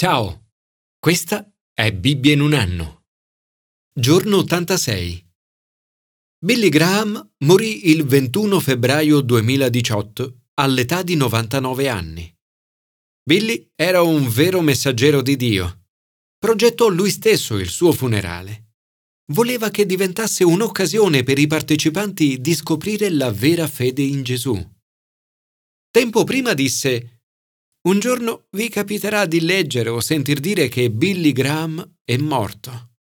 Ciao, questa è Bibbia in un anno. Giorno 86. Billy Graham morì il 21 febbraio 2018 all'età di 99 anni. Billy era un vero messaggero di Dio. Progettò lui stesso il suo funerale. Voleva che diventasse un'occasione per i partecipanti di scoprire la vera fede in Gesù. Tempo prima disse un giorno vi capiterà di leggere o sentir dire che Billy Graham è morto.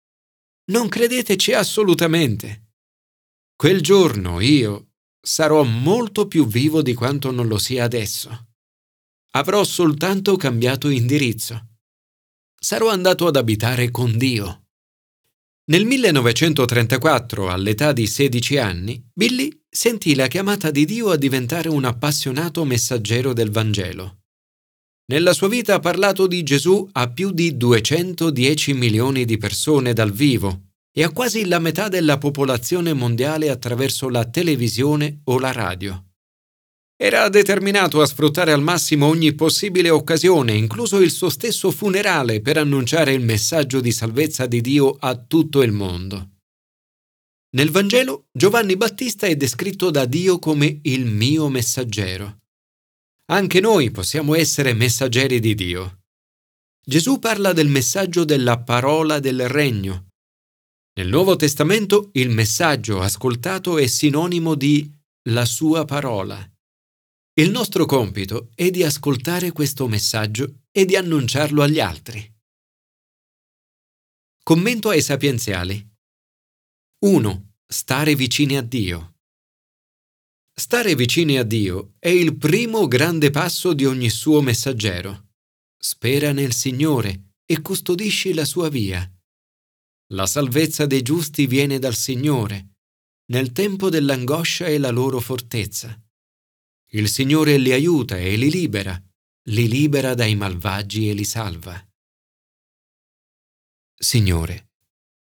Non credeteci assolutamente. Quel giorno io sarò molto più vivo di quanto non lo sia adesso. Avrò soltanto cambiato indirizzo. Sarò andato ad abitare con Dio. Nel 1934, all'età di 16 anni, Billy sentì la chiamata di Dio a diventare un appassionato messaggero del Vangelo. Nella sua vita ha parlato di Gesù a più di 210 milioni di persone dal vivo e a quasi la metà della popolazione mondiale attraverso la televisione o la radio. Era determinato a sfruttare al massimo ogni possibile occasione, incluso il suo stesso funerale, per annunciare il messaggio di salvezza di Dio a tutto il mondo. Nel Vangelo Giovanni Battista è descritto da Dio come il mio messaggero. Anche noi possiamo essere messaggeri di Dio. Gesù parla del messaggio della parola del regno. Nel Nuovo Testamento il messaggio ascoltato è sinonimo di la sua parola. Il nostro compito è di ascoltare questo messaggio e di annunciarlo agli altri. Commento ai sapienziali. 1. Stare vicini a Dio. Stare vicini a Dio è il primo grande passo di ogni suo messaggero. Spera nel Signore e custodisci la sua via. La salvezza dei giusti viene dal Signore. Nel tempo dell'angoscia è la loro fortezza. Il Signore li aiuta e li libera, li libera dai malvagi e li salva. Signore,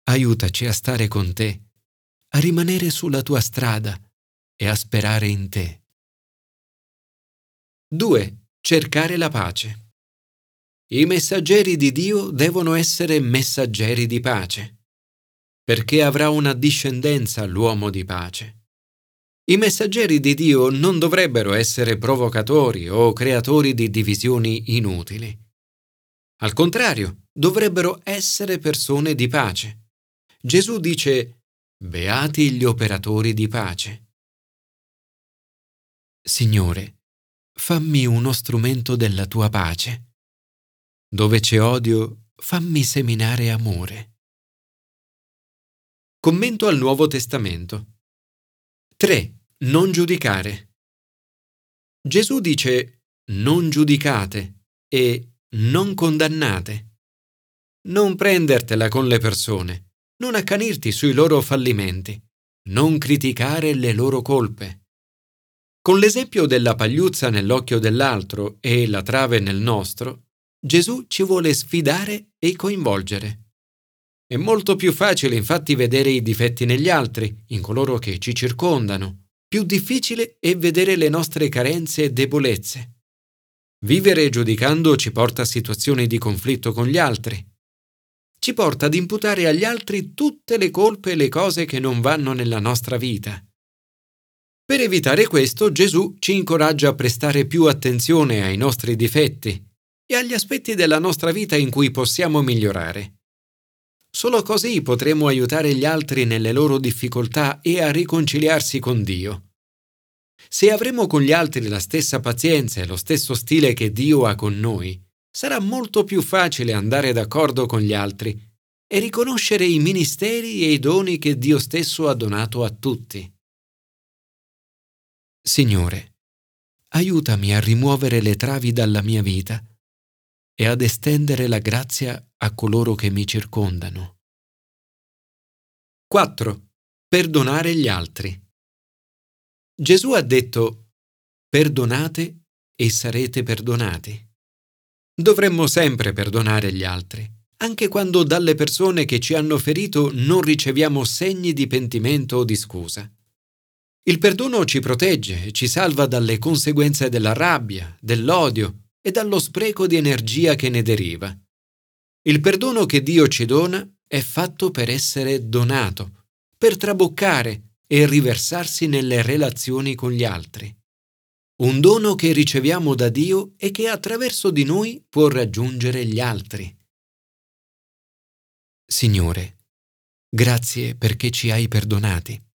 aiutaci a stare con te, a rimanere sulla tua strada, e a sperare in te. 2. Cercare la pace. I messaggeri di Dio devono essere messaggeri di pace, perché avrà una discendenza l'uomo di pace. I messaggeri di Dio non dovrebbero essere provocatori o creatori di divisioni inutili. Al contrario, dovrebbero essere persone di pace. Gesù dice, Beati gli operatori di pace. Signore, fammi uno strumento della tua pace. Dove c'è odio, fammi seminare amore. Commento al Nuovo Testamento. 3. Non giudicare. Gesù dice non giudicate e non condannate. Non prendertela con le persone, non accanirti sui loro fallimenti, non criticare le loro colpe. Con l'esempio della pagliuzza nell'occhio dell'altro e la trave nel nostro, Gesù ci vuole sfidare e coinvolgere. È molto più facile infatti vedere i difetti negli altri, in coloro che ci circondano. Più difficile è vedere le nostre carenze e debolezze. Vivere giudicando ci porta a situazioni di conflitto con gli altri. Ci porta ad imputare agli altri tutte le colpe e le cose che non vanno nella nostra vita. Per evitare questo Gesù ci incoraggia a prestare più attenzione ai nostri difetti e agli aspetti della nostra vita in cui possiamo migliorare. Solo così potremo aiutare gli altri nelle loro difficoltà e a riconciliarsi con Dio. Se avremo con gli altri la stessa pazienza e lo stesso stile che Dio ha con noi, sarà molto più facile andare d'accordo con gli altri e riconoscere i ministeri e i doni che Dio stesso ha donato a tutti. Signore, aiutami a rimuovere le travi dalla mia vita e ad estendere la grazia a coloro che mi circondano. 4. Perdonare gli altri. Gesù ha detto, perdonate e sarete perdonati. Dovremmo sempre perdonare gli altri, anche quando dalle persone che ci hanno ferito non riceviamo segni di pentimento o di scusa. Il perdono ci protegge e ci salva dalle conseguenze della rabbia, dell'odio e dallo spreco di energia che ne deriva. Il perdono che Dio ci dona è fatto per essere donato, per traboccare e riversarsi nelle relazioni con gli altri. Un dono che riceviamo da Dio e che attraverso di noi può raggiungere gli altri. Signore, grazie perché ci hai perdonati.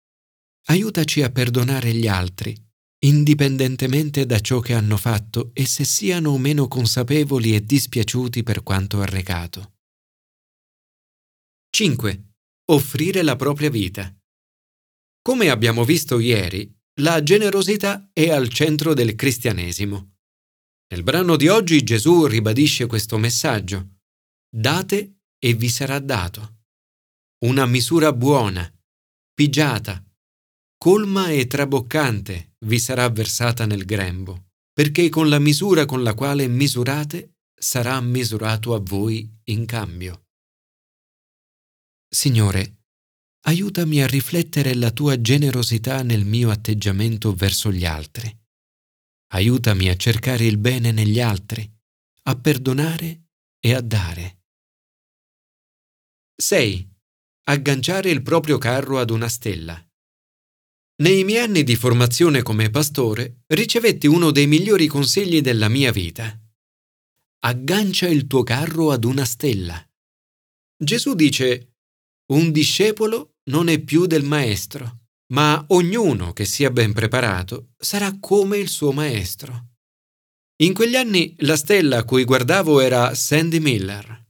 Aiutaci a perdonare gli altri, indipendentemente da ciò che hanno fatto e se siano o meno consapevoli e dispiaciuti per quanto arrecato. 5. Offrire la propria vita. Come abbiamo visto ieri, la generosità è al centro del cristianesimo. Nel brano di oggi Gesù ribadisce questo messaggio. Date e vi sarà dato. Una misura buona, pigiata, colma e traboccante vi sarà versata nel grembo, perché con la misura con la quale misurate sarà misurato a voi in cambio. Signore, aiutami a riflettere la tua generosità nel mio atteggiamento verso gli altri. Aiutami a cercare il bene negli altri, a perdonare e a dare. 6. Agganciare il proprio carro ad una stella. Nei miei anni di formazione come pastore ricevetti uno dei migliori consigli della mia vita. Aggancia il tuo carro ad una stella. Gesù dice, un discepolo non è più del maestro, ma ognuno che sia ben preparato sarà come il suo maestro. In quegli anni la stella a cui guardavo era Sandy Miller.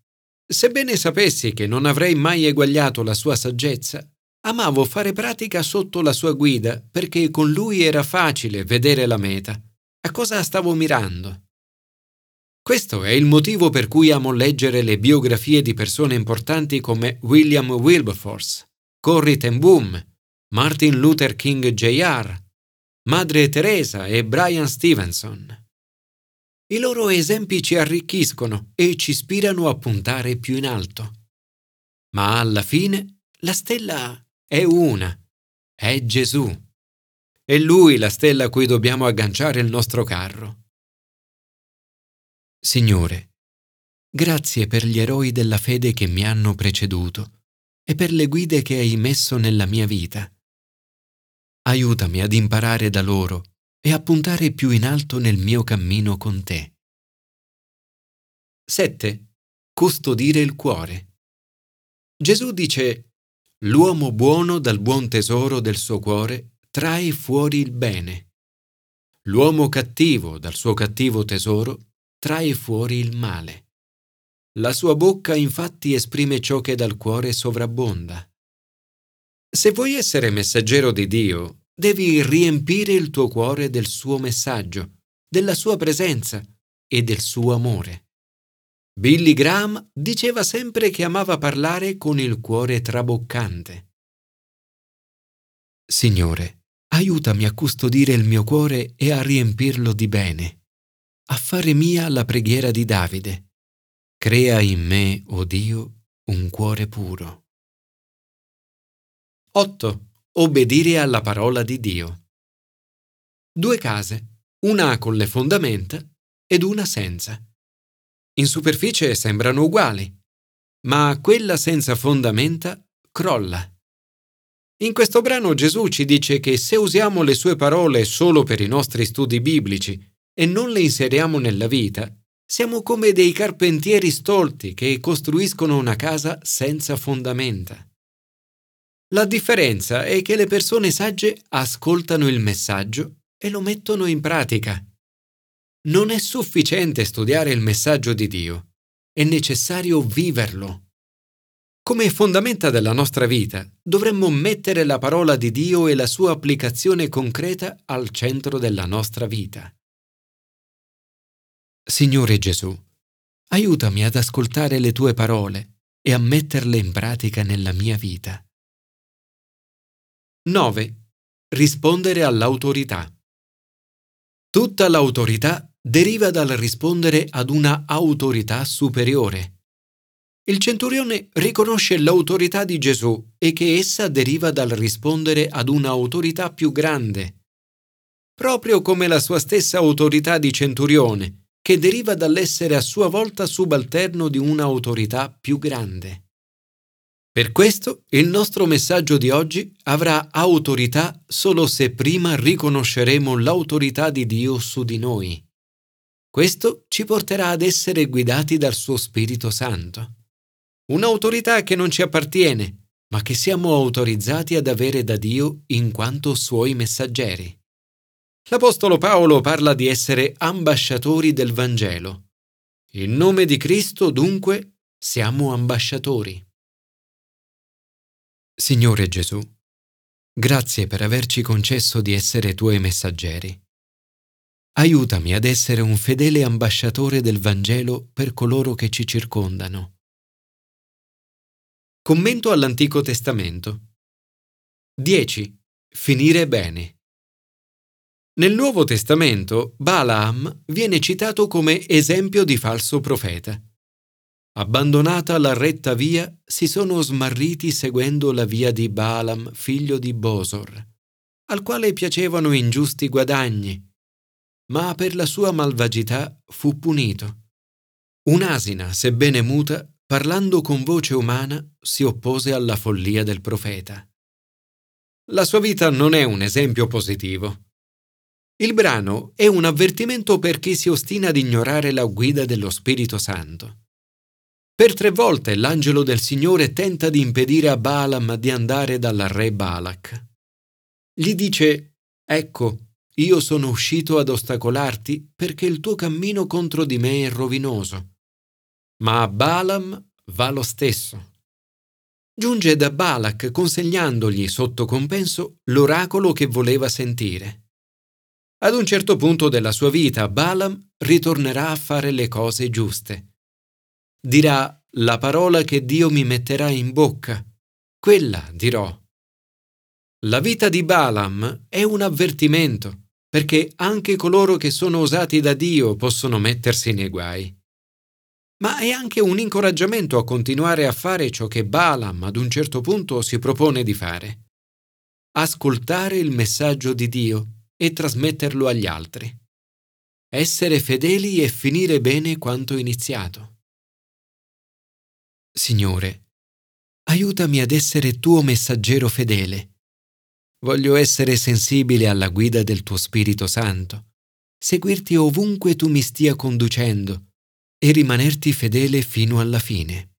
Sebbene sapessi che non avrei mai eguagliato la sua saggezza, amavo fare pratica sotto la sua guida perché con lui era facile vedere la meta. A cosa stavo mirando? Questo è il motivo per cui amo leggere le biografie di persone importanti come William Wilberforce, Corrie ten Boom, Martin Luther King Jr., Madre Teresa e Brian Stevenson. I loro esempi ci arricchiscono e ci ispirano a puntare più in alto. Ma alla fine la stella è una, è Gesù. È Lui la stella a cui dobbiamo agganciare il nostro carro. Signore, grazie per gli eroi della fede che mi hanno preceduto e per le guide che hai messo nella mia vita. Aiutami ad imparare da loro e a puntare più in alto nel mio cammino con te. 7. Custodire il cuore. Gesù dice, L'uomo buono dal buon tesoro del suo cuore trae fuori il bene. L'uomo cattivo dal suo cattivo tesoro trae fuori il male. La sua bocca infatti esprime ciò che dal cuore sovrabbonda. Se vuoi essere messaggero di Dio, devi riempire il tuo cuore del suo messaggio, della sua presenza e del suo amore. Billy Graham diceva sempre che amava parlare con il cuore traboccante. Signore, aiutami a custodire il mio cuore e a riempirlo di bene, a fare mia la preghiera di Davide. Crea in me, o oh Dio, un cuore puro. 8 obbedire alla parola di Dio. Due case, una con le fondamenta ed una senza. In superficie sembrano uguali, ma quella senza fondamenta crolla. In questo brano Gesù ci dice che se usiamo le sue parole solo per i nostri studi biblici e non le inseriamo nella vita, siamo come dei carpentieri stolti che costruiscono una casa senza fondamenta. La differenza è che le persone sagge ascoltano il messaggio e lo mettono in pratica. Non è sufficiente studiare il messaggio di Dio, è necessario viverlo. Come fondamenta della nostra vita, dovremmo mettere la parola di Dio e la sua applicazione concreta al centro della nostra vita. Signore Gesù, aiutami ad ascoltare le tue parole e a metterle in pratica nella mia vita. 9. Rispondere all'autorità. Tutta l'autorità deriva dal rispondere ad una autorità superiore. Il centurione riconosce l'autorità di Gesù e che essa deriva dal rispondere ad un'autorità più grande. Proprio come la sua stessa autorità di centurione, che deriva dall'essere a sua volta subalterno di un'autorità più grande. Per questo il nostro messaggio di oggi avrà autorità solo se prima riconosceremo l'autorità di Dio su di noi. Questo ci porterà ad essere guidati dal suo Spirito Santo. Un'autorità che non ci appartiene, ma che siamo autorizzati ad avere da Dio in quanto suoi messaggeri. L'Apostolo Paolo parla di essere ambasciatori del Vangelo. In nome di Cristo, dunque, siamo ambasciatori. Signore Gesù, grazie per averci concesso di essere tuoi messaggeri. Aiutami ad essere un fedele ambasciatore del Vangelo per coloro che ci circondano. Commento all'Antico Testamento. 10. Finire bene. Nel Nuovo Testamento Balaam viene citato come esempio di falso profeta. Abbandonata la retta via, si sono smarriti seguendo la via di Balaam, figlio di Bosor, al quale piacevano ingiusti guadagni, ma per la sua malvagità fu punito. Un'asina, sebbene muta, parlando con voce umana, si oppose alla follia del profeta. La sua vita non è un esempio positivo. Il brano è un avvertimento per chi si ostina ad ignorare la guida dello Spirito Santo. Per tre volte l'angelo del Signore tenta di impedire a Balaam di andare dal re Balak. Gli dice, Ecco, io sono uscito ad ostacolarti perché il tuo cammino contro di me è rovinoso. Ma a Balaam va lo stesso. Giunge da Balak consegnandogli sotto compenso l'oracolo che voleva sentire. Ad un certo punto della sua vita Balaam ritornerà a fare le cose giuste dirà la parola che Dio mi metterà in bocca, quella dirò. La vita di Balaam è un avvertimento, perché anche coloro che sono usati da Dio possono mettersi nei guai. Ma è anche un incoraggiamento a continuare a fare ciò che Balaam ad un certo punto si propone di fare. Ascoltare il messaggio di Dio e trasmetterlo agli altri. Essere fedeli e finire bene quanto iniziato. Signore, aiutami ad essere tuo messaggero fedele. Voglio essere sensibile alla guida del tuo Spirito Santo, seguirti ovunque tu mi stia conducendo e rimanerti fedele fino alla fine.